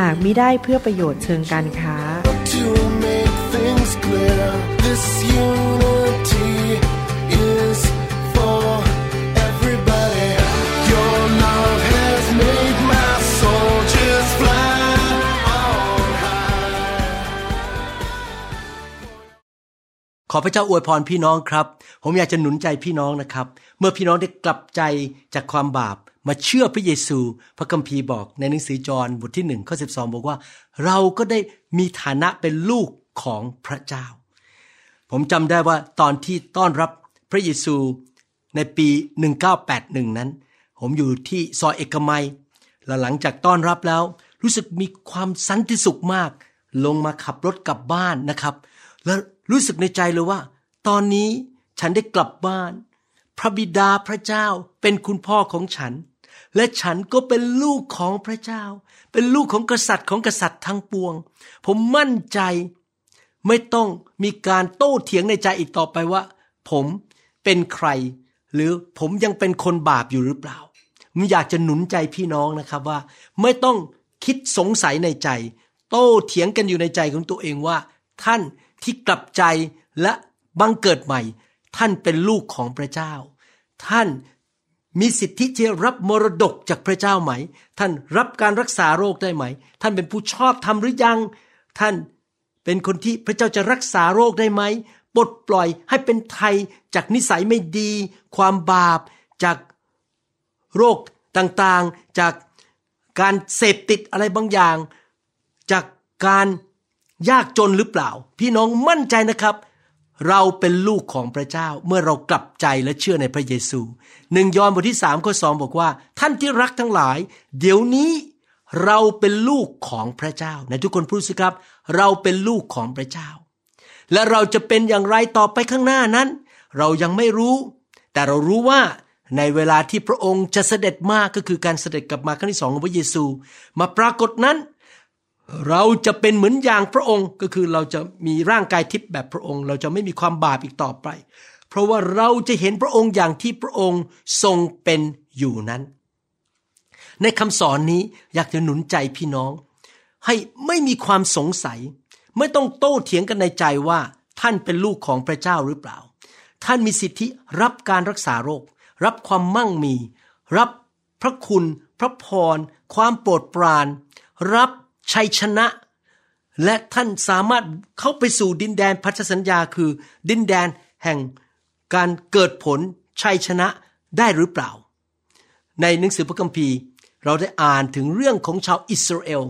หากมิได้เพื่อประโยชน์เชิงการค้า to make things clear. This unity is for everybody. Your love has made my soul just fly on high. ขอพระเจ้าอวยพรพี่น้องครับ ผมอยากจะหนุนใจพี่น้องนะครับ เมื่อพี่น้องได้กลับใจจากความบาป มาเชื่อพระเยซู พระคัมภีร์บอกในหนังสือจอห์นบทที่หนึ่งข้อสิบบอกว่า เราก็ได้มีฐานะเป็นลูกของพระเจ้า ผมจำได้ว่าตอนที่ต้อนรับพระเยซูในปี 1981 นั้น ผมอยู่ที่ซอยเอกมัยและหลังจากต้อนรับแล้ว รู้สึกมีความสันติสุขมาก ลงมาขับรถกลับบ้านนะครับ แล้วรู้สึกในใจเลยว่า ตอนนี้ฉันได้กลับบ้าน พระบิดาพระเจ้าเป็นคุณพ่อของฉัน และฉันก็เป็นลูกของพระเจ้า เป็นลูกของกษัตริย์ของกษัตริย์ทั้งปวง ผมมั่นใจไม่ต้องมีการโต้เถียงในใจอีกต่อไปว่า ผมเป็นใคร หรือผมยังเป็นคนบาปอยู่หรือเปล่าผมอยากจะหนุนใจพี่น้องนะครับว่า ไม่ต้องคิดสงสัยในใจ โต้เถียงกันอยู่ในใจของตัวเองว่า ท่านที่กลับใจและบังเกิดใหม่ ท่านเป็นลูกของพระเจ้า ท่านมีสิทธิที่จะรับมรดกจากพระเจ้าไหม ท่านรับการรักษาโรคได้ไหม ท่านเป็นผู้ชอบทำหรือยัง ท่านเป็นคนที่พระเจ้าจะรักษาโรคได้ไหมปลดปล่อยให้เป็นไทยจากนิสัยไม่ดี ความบาปจากโรคต่างๆ จากการเสพติดอะไรบางอย่าง จากการยากจนหรือเปล่า พี่น้องมั่นใจนะครับ เราเป็นลูกของพระเจ้าเมื่อเรากลับใจและเชื่อในพระเยซูหนึ่งยอห์นบทที่สามข้อสองบอกว่า ท่านที่รักทั้งหลาย เดี๋ยวนี้เราเป็นลูกของพระเจ้าในทุกคนพูดสิครับ เราเป็นลูกของพระเจ้า และเราจะเป็นอย่างไรต่อไปข้างหน้านั้น เรายังไม่รู้ แต่เรารู้ว่าในเวลาที่พระองค์จะเสด็จมาก็คือการเสด็จกลับมาครั้งที่สองของพระเยซู มาปรากฏนั้น เราจะเป็นเหมือนอย่างพระองค์ก็คือเราจะมีร่างกายทิพย์แบบพระองค์ เราจะไม่มีความบาปอีกต่อไป เพราะว่าเราจะเห็นพระองค์อย่างที่พระองค์ทรงเป็นอยู่นั้น ในคำสอนนี้อยากจะหนุนใจพี่น้อง ให้ไม่มีความสงสัย ไม่ต้องโต้เถียงกันในใจว่าท่านเป็นลูกของพระเจ้าหรือเปล่า ท่านมีสิทธิรับการรักษาโรค รับความมั่งมี รับพระคุณ พระพร ความโปรดปราน รับ ชัยชนะ และท่านสามารถเข้าไปสู่ดินแดนพันธสัญญาคือ ดินแดนแห่งการเกิดผลชัยชนะได้หรือเปล่า ในหนังสือพระคัมภีร์เราได้อ่านถึงเรื่องของชาวอิสราเอล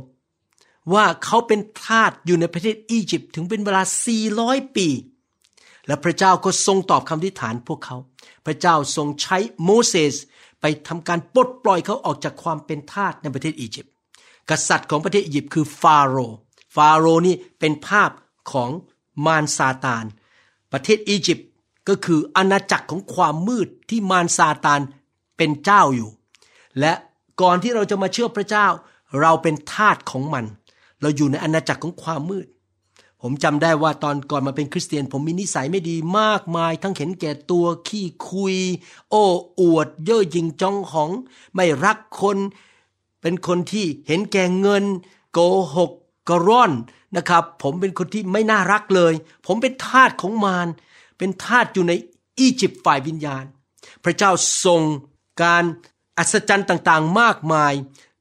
ว่าเขาเป็นทาสอยู่ในประเทศอียิปต์ถึงเป็นเวลา 400 ปี และพระเจ้าก็ทรงตอบคำทิฐานพวกเขา พระเจ้าทรงใช้โมเสสไปทำการปลดปล่อยเขาออกจากความเป็นทาสในประเทศอียิปต์ กษัตริย์ของประเทศอียิปต์คือฟาโรห์ฟาโรห์นี่เป็นภาพของมารซาตาน ประเทศอียิปต์ก็คืออาณาจักรของความมืดที่มารซาตานเป็นเจ้าอยู่ และก่อนที่เราจะมาเชื่อพระเจ้า เราเป็นทาสของมัน เราอยู่ในอาณาจักรของความมืด ผมจำได้ว่าตอนก่อนมาเป็นคริสเตียน ผมมีนิสัยไม่ดีมากมาย ทั้งเห็นแก่ตัวขี้คุย โอ้อวด เย่อหยิ่งจองหอง ไม่รักคน เป็นคนที่เห็นแก่เงิน โกหกกระร่อนนะครับ ผมเป็นคนที่ไม่น่ารักเลย ผมเป็นทาสของมาร เป็นทาสอยู่ในอียิปต์ฝ่ายวิญญาณ พระเจ้าทรงการอัศจรรย์ต่างๆ มากมาย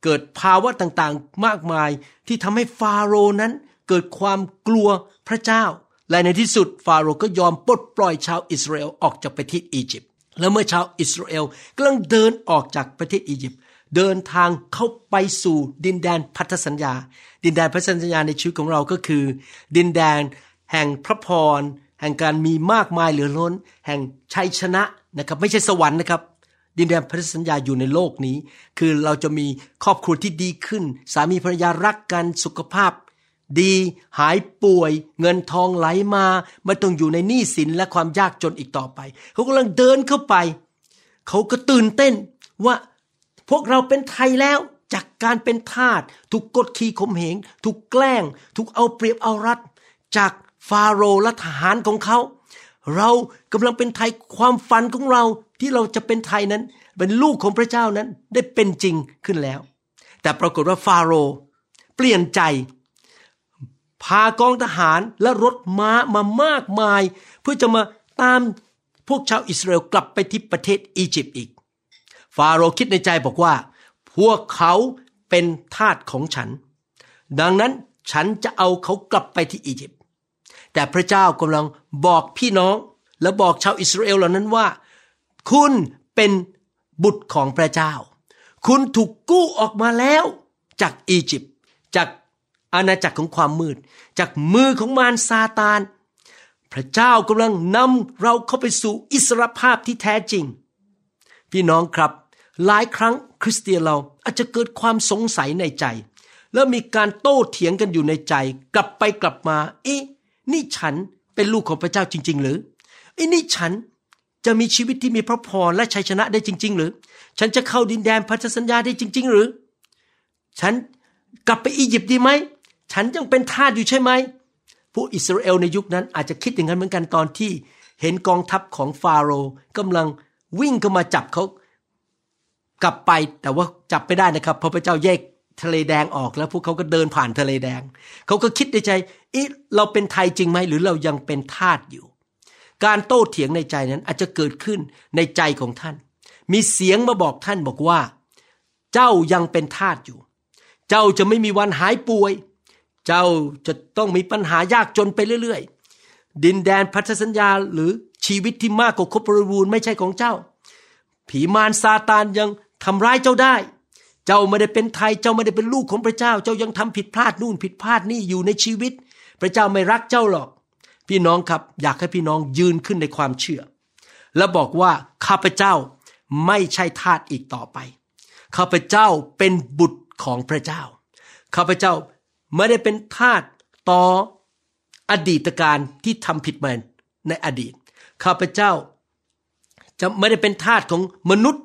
เกิดภาวะต่างๆ มากมาย ที่ทำให้ฟาโรนั้นเกิดความกลัวพระเจ้า และในที่สุดฟาโรห์ก็ยอมปลดปล่อยชาวอิสราเอลออกจากประเทศอียิปต์และเมื่อชาวอิสราเอลกำลังเดินออกจากประเทศอียิปต์ เดินทางเข้าไปสู่ดินแดนพันธสัญญา ดินแดนพันธสัญญาในชีวิตของเราก็คือ ดินแดนแห่งพระพร แห่งการมีมากมายเหลือล้น แห่งชัยชนะนะครับไม่ใช่สวรรค์นะครับ ดินแดนพันธสัญญาอยู่ในโลกนี้ คือเราจะมีครอบครัวที่ดีขึ้น สามีภรรยารักกันสุขภาพ ดีหายป่วย เงินทองไหลมาไม่ต้องอยู่ในหนี้สินและความยากจนอีกต่อไป เขากำลังเดินเข้าไป เขาก็ตื่นเต้นว่า พวกเราเป็นไทยแล้วจากการเป็นทาสถูกกดขี่ข่มเหงถูกแกล้ง ถูกเอาเปรียบเอารัด จากฟาโรห์และทหารของเขา เรากำลังเป็นไทยความฝันของเราที่เราจะเป็นไทยนั้น เป็นลูกของพระเจ้านั้นได้เป็นจริงขึ้นแล้ว แต่ปรากฏว่าฟาโรห์เปลี่ยนใจ พากองทหารและรถม้ามามากมาย เพื่อจะมาตามพวกชาวอิสราเอลกลับไปที่ประเทศอียิปต์อีก ฟาโรห์คิดในใจบอกว่า พวกเขาเป็นทาสของฉัน ดังนั้นฉันจะเอาเขากลับไปที่อียิปต์แต่พระเจ้ากำลังบอกพี่น้องและบอกชาวอิสราเอลเหล่านั้นว่า คุณเป็นบุตรของพระเจ้า คุณถูกกู้ออกมาแล้ว จากอียิปต์จากอาณาจักรของความมืด จากมือของมารซาตาน พระเจ้ากำลังนำเราเข้าไปสู่อิสรภาพที่แท้จริง พี่น้องครับ หลายครั้งคริสเตียนเราอาจจะเกิดความสงสัยในใจ แล้วมีการโต้เถียงกันอยู่ในใจ กลับไปกลับมา เอ๊ะนี่ฉันเป็นลูกของพระเจ้าจริง ๆ หรือเอ๊ะนี่ฉันจะมีชีวิตที่มีพระพรและชัยชนะได้จริง ๆ หรือ ฉันจะเข้าดินแดนพันธสัญญาได้จริง ๆ หรือ ฉันกลับไปอียิปต์ดีไหม ฉันยังเป็นทาสอยู่ใช่ไหม ผู้อิสราเอลในยุคนั้นอาจจะคิดอย่างนั้นเหมือนกันตอนที่ เห็นกองทัพของฟาโรห์กำลังวิ่งเข้ามาจับเขา กลับไปแต่ว่าจับไม่ได้นะครับเพราะพระเจ้าแยกทะเลแดงออกแล้วพวกเขาก็เดินผ่านทะเลแดง เขาก็คิดในใจเอ๊ะเราเป็นไทยจริงไหมหรือเรายังเป็นทาสอยู่ การโต้เถียงในใจนั้นอาจจะเกิดขึ้นในใจของท่าน มีเสียงมาบอกท่านบอกว่า เจ้ายังเป็นทาสอยู่ เจ้าจะไม่มีวันหายป่วย เจ้าจะต้องมีปัญหายากจนไปเรื่อย ๆ ดินแดนพันธสัญญาหรือชีวิตที่มากกว่าครบบริบูรณ์ไม่ใช่ของเจ้า ผีมารซาตานยัง ทำร้ายเจ้าได้ เจ้าไม่ได้เป็นไทย เจ้าไม่ได้เป็นลูกของพระเจ้า เจ้ายังทำผิดพลาดนู่นผิดพลาดนี่อยู่ในชีวิต พระเจ้าไม่รักเจ้าหรอก พี่น้องครับ อยากให้พี่น้องยืนขึ้นในความเชื่อ และบอกว่าข้าพเจ้าไม่ใช่ทาสอีกต่อไป ข้าพเจ้าเป็นบุตรของพระเจ้า ข้าพเจ้าไม่ได้เป็นทาสต่ออดีตการที่ทำผิดมาในอดีต ข้าพเจ้าจะไม่ได้เป็นทาสของมนุษย์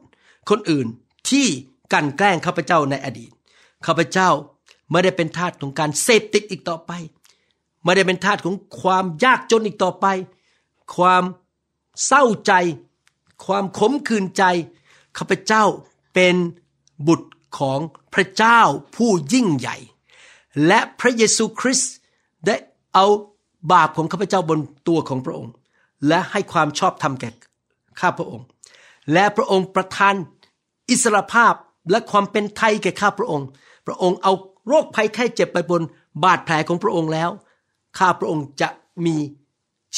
คนอื่น ที่กันแกล้งข้าพเจ้าในอดีตข้าพเจ้าไม่ได้เป็นทาสของการเสพติดอีกต่อไป ไม่ได้เป็นทาสของความยากจนอีกต่อไป ความเศร้าใจ ความขมขื่นใจข้าพเจ้าเป็นบุตรของพระเจ้าผู้ยิ่งใหญ่ และพระเยซูคริสต์ได้เอาบาปของข้าพเจ้าบนตัวของพระองค์ และให้ความชอบธรรมแก่ข้าพระองค์ และพระองค์ประทาน อิสรภาพและความเป็นไทยแก่ข้าพระองค์ พระองค์เอาโรคภัยไข้เจ็บไปบนบาดแผลของพระองค์แล้ว ข้าพระองค์จะมี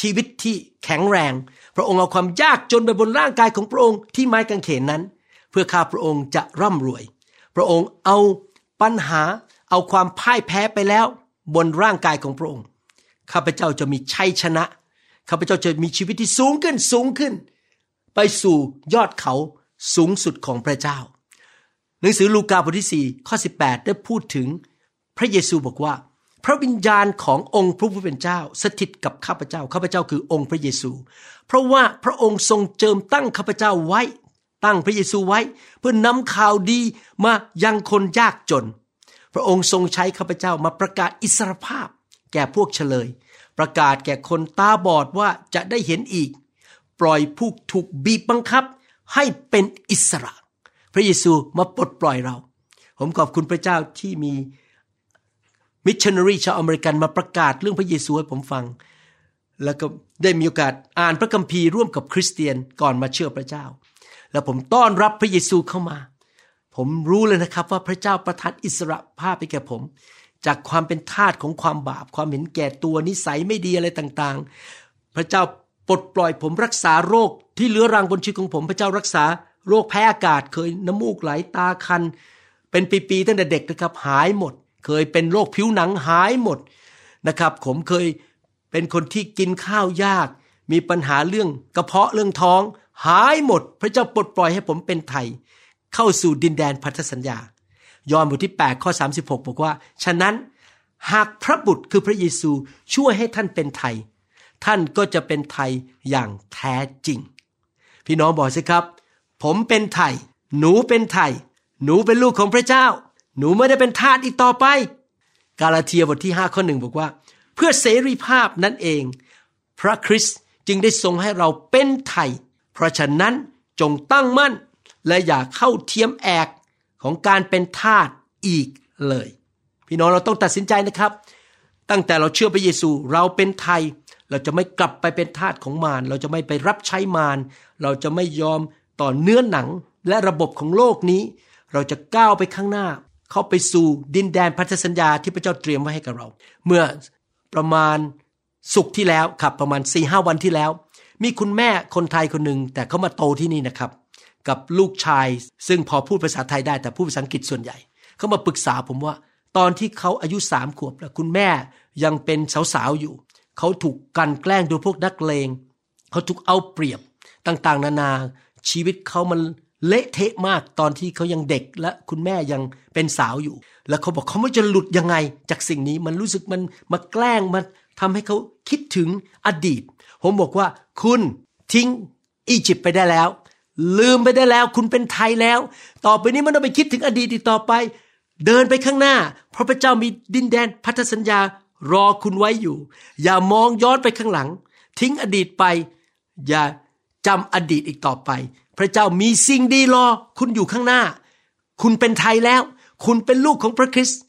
ชีวิตที่แข็งแรง พระองค์เอาความยากจนไปบนร่างกายของพระองค์ที่ไม้กางเขนนั้น เพื่อข้าพระองค์จะร่ำรวย พระองค์เอาปัญหาเอาความพ่ายแพ้ไปแล้ว บนร่างกายของพระองค์ ข้าพเจ้าจะมีชัยชนะ ข้าพเจ้าจะมีชีวิตที่สูงขึ้นสูงขึ้น ไปสู่ยอดเขา สูงสุดของพระเจ้า หนังสือลูกาบทที่ 4 ข้อ 18 ได้พูดถึงพระเยซูบอกว่า พระวิญญาณขององค์พระผู้เป็นเจ้า สถิตกับข้าพเจ้าข้าพเจ้าคือองค์พระเยซู เพราะว่าพระองค์ทรงเจิมตั้งข้าพเจ้าไว้ ตั้งพระเยซูไว้ เพื่อนำข่าวดีมายังคนยากจน พระองค์ทรงใช้ข้าพเจ้ามาประกาศอิสรภาพ แก่พวกเฉลย ประกาศแก่คนตาบอดว่าจะได้เห็นอีก ปล่อยผู้ถูกบีบบังคับ ให้เป็นอิสระ พระเยซูมาปลดปล่อยเรา ผมขอบคุณพระเจ้าที่มีมิชชันนารีชาวอเมริกันมาประกาศเรื่องพระเยซูให้ผมฟัง แล้วก็ได้มีโอกาสอ่านพระคัมภีร์ร่วมกับคริสเตียนก่อนมาเชื่อพระเจ้า แล้วผมต้อนรับพระเยซูเข้ามา ผมรู้เลยนะครับว่าพระเจ้าประทานอิสรภาพให้แก่ผม จากความเป็นทาสของความบาป ความเห็นแก่ตัวนิสัยไม่ดีอะไรต่างๆ พระเจ้าปลดปล่อยผมรักษาโรค ที่เลื้อรังบนชีวิตของผมพระเจ้ารักษา โรคแพ้อากาศเคยน้ำมูกไหลตาคัน เป็นปีๆตั้งแต่เด็กนะครับหายหมด เคยเป็นโรคผิวหนังหายหมดนะครับ ผมเคยเป็นคนที่กินข้าวยาก มีปัญหาเรื่องกระเพาะเรื่องท้อง หายหมด พระเจ้าปลดปล่อยให้ผมเป็นไทย เข้าสู่ดินแดนพันธสัญญา ยอห์นบทที่ 8 ข้อ 36 บอกว่า ฉะนั้นหากพระบุตรคือพระเยซูช่วยให้ท่านเป็นไทย ท่านก็จะเป็นไทยอย่างแท้จริง พี่น้องบอกสิครับ ผมเป็นไทย หนูเป็นไทย หนูเป็นลูกของพระเจ้า หนูไม่ได้เป็นทาสอีกต่อไป กาลาเทียบทที่5ข้อหนึ่งบอกว่า เพื่อเสรีภาพนั่นเอง พระคริสต์จึงได้ทรงให้เราเป็นไทย เพราะฉะนั้นจงตั้งมั่น และอย่าเข้าเทียมแอกของการเป็นทาสอีกเลย พี่น้องเราต้องตัดสินใจนะครับ ตั้งแต่เราเชื่อพระเยซูเราเป็นไทย เราจะไม่กลับไปเป็นทาสของมาร เราจะไม่ไปรับใช้มาร เราจะไม่ยอมต่อเนื้อหนังและระบบของโลกนี้ เราจะก้าวไปข้างหน้า เข้าไปสู่ดินแดนพันธสัญญาที่พระเจ้าเตรียมไว้ให้กับเรา เมื่อประมาณสุกที่แล้วครับประมาณ4ีหวันที่แล้ว มีคุณแม่คนไทยคนหนึ่งแต่เขามาโตที่นี่นะครับ กับลูกชาย ซึ่งพอพูดภาษาไทยได้แต่พูดภาษาอังกฤษส่วนใหญ่เขามาปรึกษาผมว่า ตอนที่เขาอายุสามขวบแล้วคุณแม่ยังเป็นสาวๆอยู่ เขาถูกกันแกล้งโดยพวกนักเลง เขาถูกเอาเปรียบต่างๆ นานา ชีวิตเขามันเละเทะมากตอนที่เขายังเด็กและคุณแม่ยังเป็นสาวอยู่ แล้วเขาบอกเขาไม่จะหลุดยังไง จากสิ่งนี้มันรู้สึกมันมาแกล้งมันทำให้เขาคิดถึงอดีต ผมบอกว่าคุณทิ้งอียิปต์ไปได้แล้ว ลืมไปได้แล้ว คุณเป็นไทยแล้ว ต่อไปนี้ไม่ต้องไปคิดถึงอดีตอีกต่อไป เดินไปข้างหน้า เพราะพระเจ้ามีดินแดนพันธสัญญา รอคุณไว้อยู่ อย่ามองย้อนไปข้างหลัง ทิ้งอดีตไป อย่าจำอดีตอีกต่อไป พระเจ้ามีสิ่งดีรอ คุณอยู่ข้างหน้า คุณเป็นไทยแล้ว คุณเป็นลูกของพระคริสต์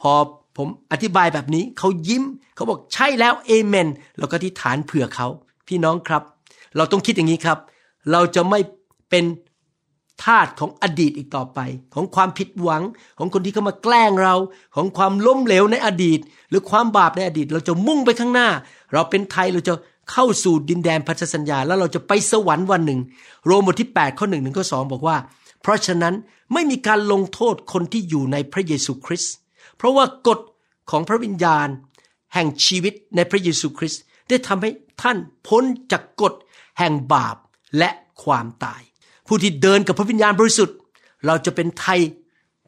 พอผมอธิบายแบบนี้เขายิ้มเขาบอกใช่แล้วเอเมนเราก็ที่ฐานเผื่อเขาพี่น้องครับ เราต้องคิดอย่างนี้ครับ เราจะไม่เป็น ทาสของอดีตอีกต่อไป ของความผิดหวังของคนที่เข้ามาแกล้งเรา ของความล้มเหลวในอดีต หรือความบาปในอดีต เราจะมุ่งไปข้างหน้า เราเป็นไทยเราจะเข้าสู่ดินแดนพันธสัญญา แล้วเราจะไปสวรรค์วันหนึ่ง โรมบทที่ 8 ข้อหนึ่งถึงข้อสองบอกว่า เพราะฉะนั้นไม่มีการลงโทษคนที่อยู่ในพระเยซูคริสต์เพราะว่ากฎของพระวิญญาณ แห่งชีวิตในพระเยซูคริสต์ได้ทำให้ท่านพ้นจากกฎแห่งบาปและความตาย ผู้ที่เดินกับพระวิญญาณบริสุทธิ์ เราจะเป็นไทย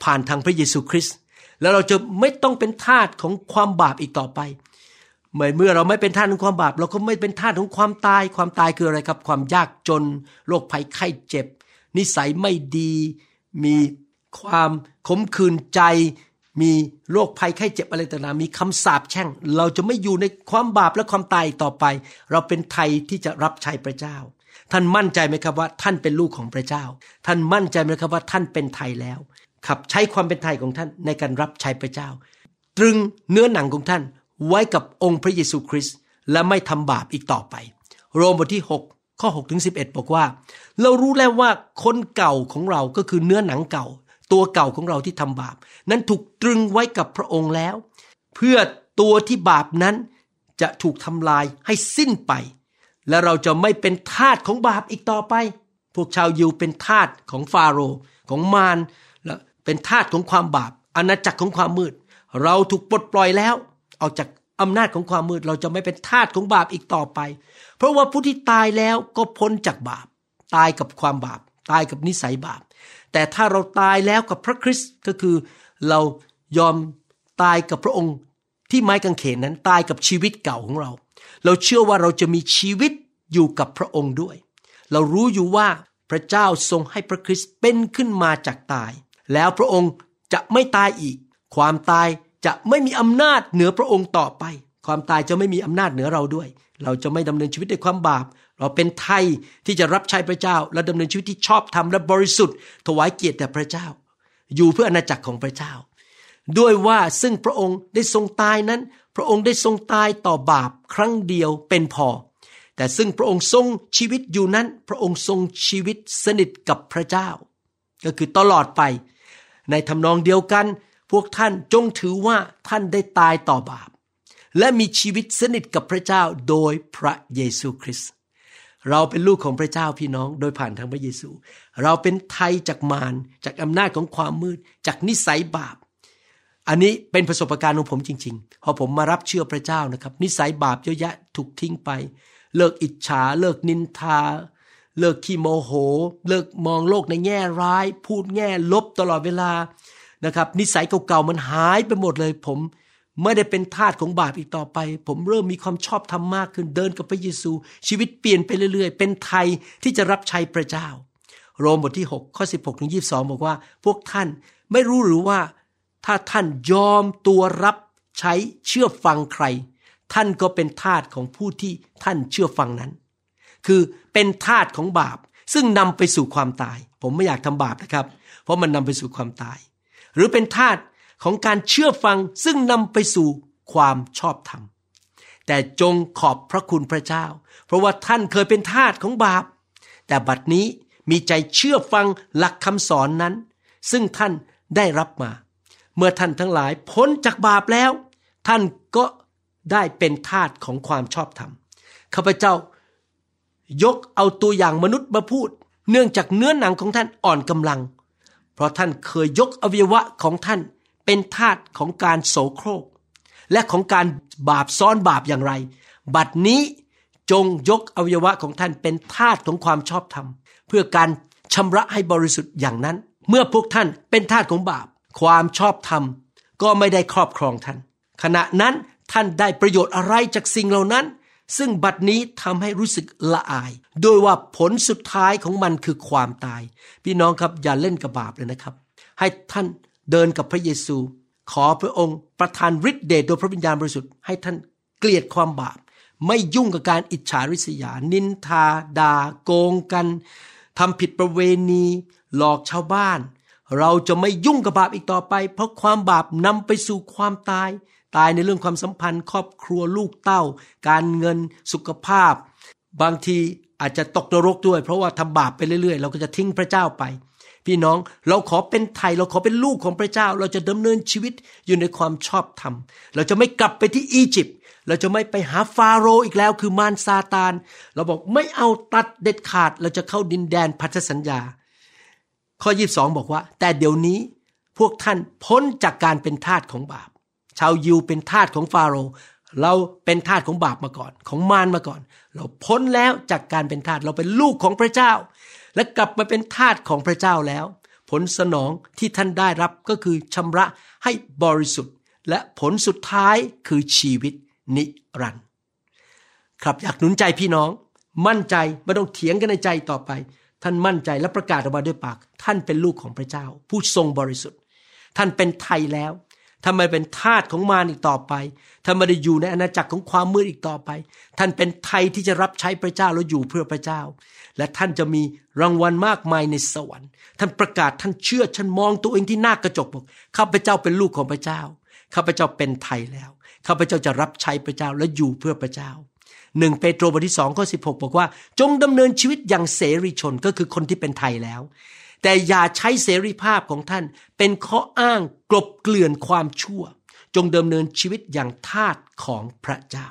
ผ่านทางพระเยซูคริสต์แล้วเราจะไม่ต้องเป็นทาสของความบาปอีกต่อไปเมื่อเมื่อเราไม่เป็นทาสของความบาป เราก็ไม่เป็นทาสของความตาย ความตายคืออะไรครับ ความยากจนโรคภัยไข้เจ็บ นิสัยไม่ดี มีความขมขื่นใจ มีโรคภัยไข้เจ็บอะไรต่างๆมีคำสาปแช่ง เราจะไม่อยู่ในความบาปและความตายต่อไป เราเป็นไทยที่จะรับใช้พระเจ้า ท่านมั่นใจไหมครับว่าท่านเป็นลูกของพระเจ้า ท่านมั่นใจไหมครับว่าท่านเป็นไทยแล้วครับใช้ความเป็นไทยของท่านในการรับใช้พระเจ้า ตรึงเนื้อหนังของท่านไว้กับองค์พระเยซูคริสต์และไม่ทำบาปอีกต่อไป โรมบทที่ 6 ข้อ6ถึง11 บอกว่า เรารู้แล้วว่าคนเก่าของเราก็คือเนื้อหนังเก่า ตัวเก่าของเราที่ทำบาป นั้นถูกตรึงไว้กับพระองค์แล้ว เพื่อตัวที่บาปนั้นจะถูกทำลายให้สิ้นไป และเราจะไม่เป็นทาสของบาปอีกต่อไป พวกชาวยิวเป็นทาสของฟาโรห์ของมารและเป็นทาสของความบาป อาณาจักรของความมืด เราถูกปลดปล่อยแล้ว ออกจากอำนาจของความมืดเราจะไม่เป็นทาสของบาปอีกต่อไป เพราะว่าผู้ที่ตายแล้วก็พ้นจากบาป ตายกับความบาป ตายกับนิสัยบาป แต่ถ้าเราตายแล้วกับพระคริสต์ก็คือ เรายอมตายกับพระองค์ที่ไม้กางเขนนั้นตายกับชีวิตเก่าของเรา เราเชื่อว่าเราจะมีชีวิตอยู่กับพระองค์ด้วย เรารู้อยู่ว่าพระเจ้าทรงให้พระคริสต์เป็นขึ้นมาจากตาย แล้วพระองค์จะไม่ตายอีก ความตายจะไม่มีอำนาจเหนือพระองค์ต่อไป ความตายจะไม่มีอำนาจเหนือเราด้วย เราจะไม่ดำเนินชีวิตด้วยความบาป เราเป็นไทยที่จะรับใช้พระเจ้า และดำเนินชีวิตที่ชอบธรรมและบริสุทธิ์ ถวายเกียรติแด่พระเจ้า อยู่เพื่ออาณาจักรของพระเจ้า ด้วยว่าซึ่งพระองค์ได้ทรงตายนั้น พระองค์ได้ทรงตายต่อบาปครั้งเดียวเป็นพอ แต่ซึ่งพระองค์ทรงชีวิตอยู่นั้น พระองค์ทรงชีวิตสนิทกับพระเจ้า ก็คือตลอดไป ในทำนองเดียวกัน พวกท่านจงถือว่าท่านได้ตายต่อบาป และมีชีวิตสนิทกับพระเจ้าโดยพระเยซูคริสต์เราเป็นลูกของพระเจ้าพี่น้องโดยผ่านทางพระเยซู เราเป็นไทยจากมารจากอำนาจของความมืด จากนิสัยบาป อันนี้เป็นประสบการณ์ของผมจริงๆ พอผมมารับเชื่อพระเจ้านะครับ นิสัยบาปเยอะแยะถูกทิ้งไป เลิกอิจฉา เลิกนินทา เลิกขี้โมโห เลิกมองโลกในแง่ร้าย พูดแง่ลบตลอดเวลานะครับ นิสัยเก่าๆมันหายไปหมดเลย ผมไม่ได้เป็นทาสของบาปอีกต่อไป ผมเริ่มมีความชอบธรรมมากขึ้นเดินกับพระเยซู ชีวิตเปลี่ยนไปเรื่อยๆ เป็นไทยที่จะรับใช้พระเจ้า โรมบทที่6ข้อ16ถึง22 บอกว่า พวกท่านไม่รู้หรือว่า ถ้าท่านยอมตัวรับใช้เชื่อฟังใคร ท่านก็เป็นทาสของผู้ที่ท่านเชื่อฟังนั้น คือเป็นทาสของบาปซึ่งนำไปสู่ความตาย ผมไม่อยากทำบาปนะครับ เพราะมันนำไปสู่ความตาย หรือเป็นทาสของการเชื่อฟังซึ่งนำไปสู่ความชอบธรรม แต่จงขอบพระคุณพระเจ้า เพราะว่าท่านเคยเป็นทาสของบาป แต่บัดนี้มีใจเชื่อฟังหลักคำสอนนั้น ซึ่งท่านได้รับมา เมื่อท่านทั้งหลายพ้นจากบาปแล้ว ท่านก็ได้เป็นทาสของความชอบธรรมข้าพเจ้ายกเอาตัวอย่างมนุษย์มาพูด เนื่องจากเนื้อหนังของท่านอ่อนกำลัง เพราะท่านเคยยกอวัยวะของท่านเป็นทาสของการโสโครก และของการบาปซ้อนบาปอย่างไร บัดนี้จงยกอวัยวะของท่านเป็นทาสของความชอบธรรม เพื่อการชำระให้บริสุทธิ์อย่างนั้น เมื่อพวกท่านเป็นทาสของบาป ความชอบธรรมก็ไม่ได้ครอบครองท่าน ขณะนั้นท่านได้ประโยชน์อะไรจากสิ่งเหล่านั้น ซึ่งบัดนี้ทำให้รู้สึกละอาย โดยว่าผลสุดท้ายของมันคือความตาย พี่น้องครับอย่าเล่นกับบาปเลยนะครับ ให้ท่านเดินกับพระเยซู ขอพระองค์ประทานฤทธิเดชโดยพระวิญญาณบริสุทธิ์ให้ท่านเกลียดความบาป ไม่ยุ่งกับการอิจฉาริษยา นินทาด่าโกงกันทำผิดประเวณี หลอกชาวบ้าน เราจะไม่ยุ่งกับบาปอีกต่อไป เพราะความบาปนำไปสู่ความตาย ตายในเรื่องความสัมพันธ์ ครอบครัวลูกเต้า การเงินสุขภาพ บางทีอาจจะตกนรกด้วย เพราะว่าทำบาปไปเรื่อยๆ เราก็จะทิ้งพระเจ้าไป พี่น้องเราขอเป็นไทยเราขอเป็นลูกของพระเจ้า เราจะดำเนินชีวิตอยู่ในความชอบธรรม เราจะไม่กลับไปที่อียิปต์เราจะไม่ไปหาฟาโรห์อีกแล้วคือมารซาตาน เราบอกไม่เอาตัดเด็ดขาด เราจะเข้าดินแดนพันธสัญญา ข้อ 22 บอกว่า แต่เดี๋ยวนี้พวกท่านพ้นจากการเป็นทาสของบาป ชาวยิวเป็นทาสของฟาโรห์เราเป็นทาสของบาปมาก่อน ของมารมาก่อน เราพ้นแล้วจากการเป็นทาสเราเป็นลูกของพระเจ้า และกลับมาเป็นทาสของพระเจ้าแล้ว ผลสนองที่ท่านได้รับก็คือชำระให้บริสุทธิ์ และผลสุดท้ายคือชีวิตนิรันดร์ครับอยากหนุนใจพี่น้อง มั่นใจไม่ต้องเถียงกันในใจต่อไป ท่านมั่นใจและประกาศออกมาด้วยปาก ท่านเป็นลูกของพระเจ้า ผู้ทรงบริสุทธิ์ ท่านเป็นไทยแล้วท่านไม่เป็นทาสของมารอีกต่อไปท่านไม่ได้อยู่ในอาณาจักรของความมืดอีกต่อไป ท่านเป็นไทยที่จะรับใช้พระเจ้าแล้วอยู่เพื่อพระเจ้า และท่านจะมีรางวัลมากมายในสวรรค์ ท่านประกาศท่านเชื่อท่านมองตัวเองที่หน้ากระจกบอกข้าพเจ้าเป็นลูกของพระเจ้าข้าพเจ้าเป็นไทยแล้วข้าพเจ้าจะรับใช้พระเจ้าและอยู่เพื่อพระเจ้า หนึ่งเปโตรบทที่สองข้อสิบหกบอกว่า จงดำเนินชีวิตอย่างเสรีชนก็คือคนที่เป็นไทยแล้ว แต่อย่าใช้เสรีภาพของท่าน เป็นข้ออ้างกลบเกลื่อนความชั่ว จงดำเนินชีวิตอย่างทาสของพระเจ้า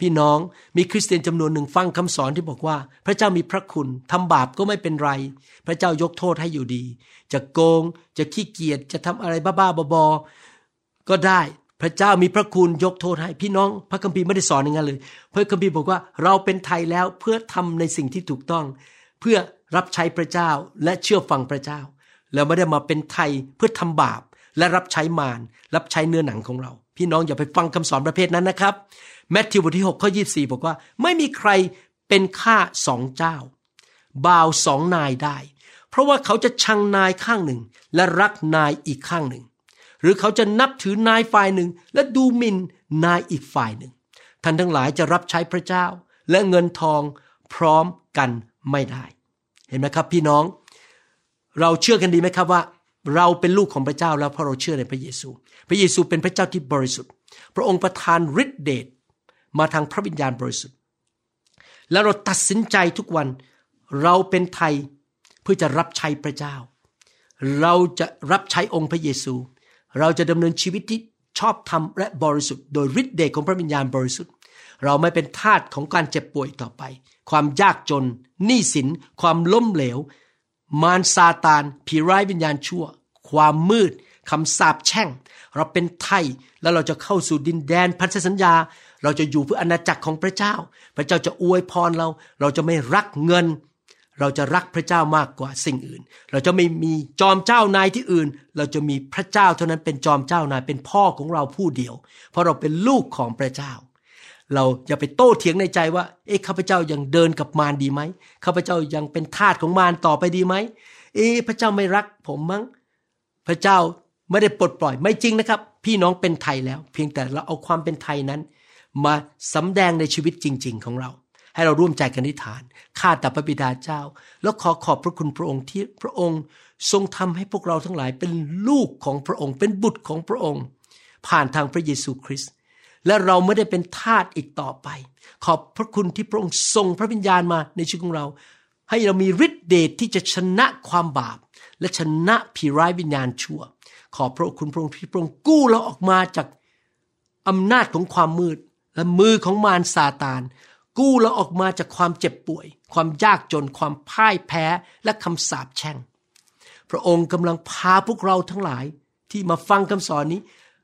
พี่น้องมีคริสเตียนจำนวนหนึ่งฟังคำสอนที่บอกว่า พระเจ้ามีพระคุณทำบาปก็ไม่เป็นไร พระเจ้ายกโทษให้อยู่ดี จะโกงจะขี้เกียจจะทำอะไรบ้าๆบอๆก็ได้ พระเจ้ามีพระคุณยกโทษให้พี่น้อง พระคัมภีร์ไม่ได้สอนอย่างนั้นเลย พระคัมภีร์บอกว่าเราเป็นไทยแล้วเพื่อทำในสิ่งที่ถูกต้อง เพื่อรับใช้พระเจ้าและเชื่อฟังพระเจ้าแล้วไม่ได้มาเป็นไทยเพื่อทำบาปและรับใช้มารรับใช้เนื้อหนังของเรา พี่น้องอย่าไปฟังคำสอนประเภทนั้นนะครับแมทธิวบทที่6ข้อ24 บอกว่า ไม่มีใครเป็นข้าสองเจ้า บ่าวสองนายได้ เพราะว่าเขาจะชังนายข้างหนึ่ง และรักนายอีกข้างหนึ่ง หรือเขาจะนับถือนายฝ่ายหนึ่ง และดูหมิ่นนายอีกฝ่ายหนึ่ง ท่านทั้งหลายจะรับใช้พระเจ้า และเงินทองพร้อมกันไม่ได้ เห็นไหมครับพี่น้อง เราเชื่อกันดีไหมครับว่า เราเป็นลูกของพระเจ้าแล้วเพราะเราเชื่อในพระเยซู พระเยซูเป็นพระเจ้าที่บริสุทธิ์ พระองค์ประทานฤทธิเดชมาทางพระวิญญาณบริสุทธิ์ แล้วเราตัดสินใจทุกวันเราเป็นไทยเพื่อจะรับใช้พระเจ้า เราจะรับใช้องค์พระเยซู เราจะดำเนินชีวิตที่ชอบธรรมและบริสุทธิ์โดยฤทธิ์เดชของพระวิญญาณบริสุทธิ์ เราไม่เป็นทาสของการเจ็บป่วยต่อไป ความยากจน หนี้สิน ความล้มเหลว มารซาตาน ผีร้ายวิญญาณชั่ว ความมืดคำสาปแช่ง เราเป็นไทยแล้วเราจะเข้าสู่ดินแดนพันธสัญญา เราจะอยู่เพื่ออาณาจักรของพระเจ้า พระเจ้าจะอวยพรเรา เราจะไม่รักเงิน เราจะรักพระเจ้ามากกว่าสิ่งอื่น เราจะไม่มีจอมเจ้านายที่อื่น เราจะมีพระเจ้าเท่านั้นเป็นจอมเจ้านายเป็นพ่อของเราผู้เดียว เพราะเราเป็นลูกของพระเจ้า เราอย่าไปโต้เถียงในใจว่า เอ๊ะข้าพเจ้ายังเดินกับมารดีไหมข้าพเจ้ายังเป็นทาสของมารต่อไปดีไหมเอ๊ะพระเจ้าไม่รักผมมั้ง พระเจ้าไม่ได้ปลดปล่อยไม่จริงนะครับ พี่น้องเป็นไทยแล้ว เพียงแต่เราเอาความเป็นไทยนั้น มาสำแดงในชีวิตจริง ๆ ของเรา ให้เราร่วมใจกันอธิษฐาน ข้าแต่พระบิดาเจ้า แล้วขอขอบพระคุณพระองค์ที่พระองค์ทรงทำให้พวกเราทั้งหลายเป็นลูกของพระองค์ เป็นบุตรของพระองค์ ผ่านทางพระเยซูคริสต์และเราไม่ได้เป็นทาสอีกต่อไป ขอบพระคุณที่พระองค์ทรงพระวิญญาณมาในชีวิตของเรา ให้เรามีฤทธิ์เดชที่จะชนะความบาป และชนะผีร้ายวิญญาณชั่ว ขอบพระคุณพระองค์ที่พระองค์กู้เราออกมาจากอำนาจของความมืดและมือของมารซาตาน กู้เราออกมาจากความเจ็บป่วย ความยากจนความพ่ายแพ้และคำสาปแช่ง พระองค์กำลังพาพวกเราทั้งหลายที่มาฟังคำสอนนี้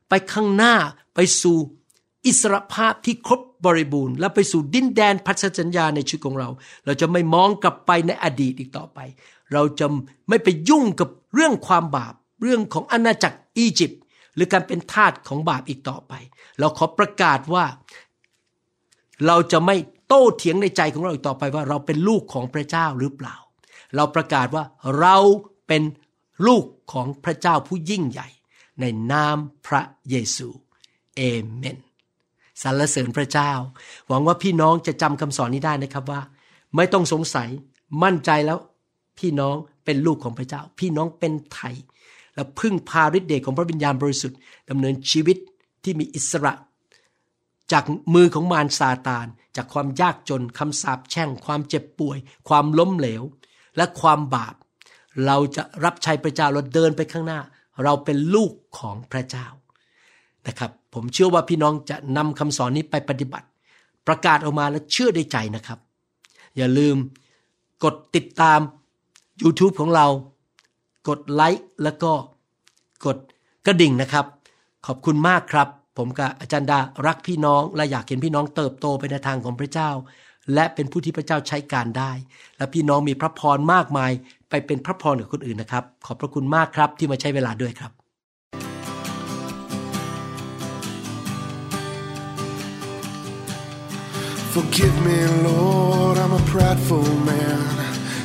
ไปข้างหน้าไปสู่อิสรภาพที่ครบบริบูรณ์ และไปสู่ดินแดนพันธสัญญาในชีวิตของเรา เราจะไม่มองกลับไปในอดีตอีกต่อไป เราจะไม่ไปยุ่งกับเรื่องความบาป เรื่องของอาณาจักรอียิปต์หรือการเป็นทาสของบาปอีกต่อไป เราขอประกาศว่า เราจะไม่ โต้เถียงในใจของเราอีกต่อไปว่าเราเป็นลูกของพระเจ้าหรือเปล่า เราประกาศว่าเราเป็นลูกของพระเจ้าผู้ยิ่งใหญ่ ในนามพระเยซูเอเมนสรรเสริญพระเจ้า หวังว่าพี่น้องจะจำคำสอนนี้ได้นะครับว่า ไม่ต้องสงสัยมั่นใจแล้ว พี่น้องเป็นลูกของพระเจ้า พี่น้องเป็นไทย และพึ่งพาฤทธิ์เดชของพระวิญญาณบริสุทธิ์ดำเนินชีวิตที่มีอิสระ จากมือของมารซาตาน จากความยากจนคำสาปแช่ง ความเจ็บป่วย ความล้มเหลว และความบาป เราจะรับใช้พระเจ้าเราเดินไปข้างหน้า เราเป็นลูกของพระเจ้านะครับ ผมเชื่อว่าพี่น้องจะนำคำสอนนี้ไปปฏิบัติ ประกาศออกมาและเชื่อได้ใจนะครับ อย่าลืมกดติดตาม YouTube ของเรา กดไลค์แล้วก็กดกระดิ่งนะครับ ขอบคุณมากครับ ผมกับอาจารย์ดารักพี่น้อง และอยากเห็นพี่น้องเติบโตไปในทางของพระเจ้า และเป็นผู้ที่พระเจ้าใช้การได้ และพี่น้องมีพระพรมากมาย ไปเป็นพระพรกับคนอื่นนะครับ ขอบพระคุณมากครับที่มาใช้เวลาด้วยครับ Forgive me, Lord, I'm a prideful man.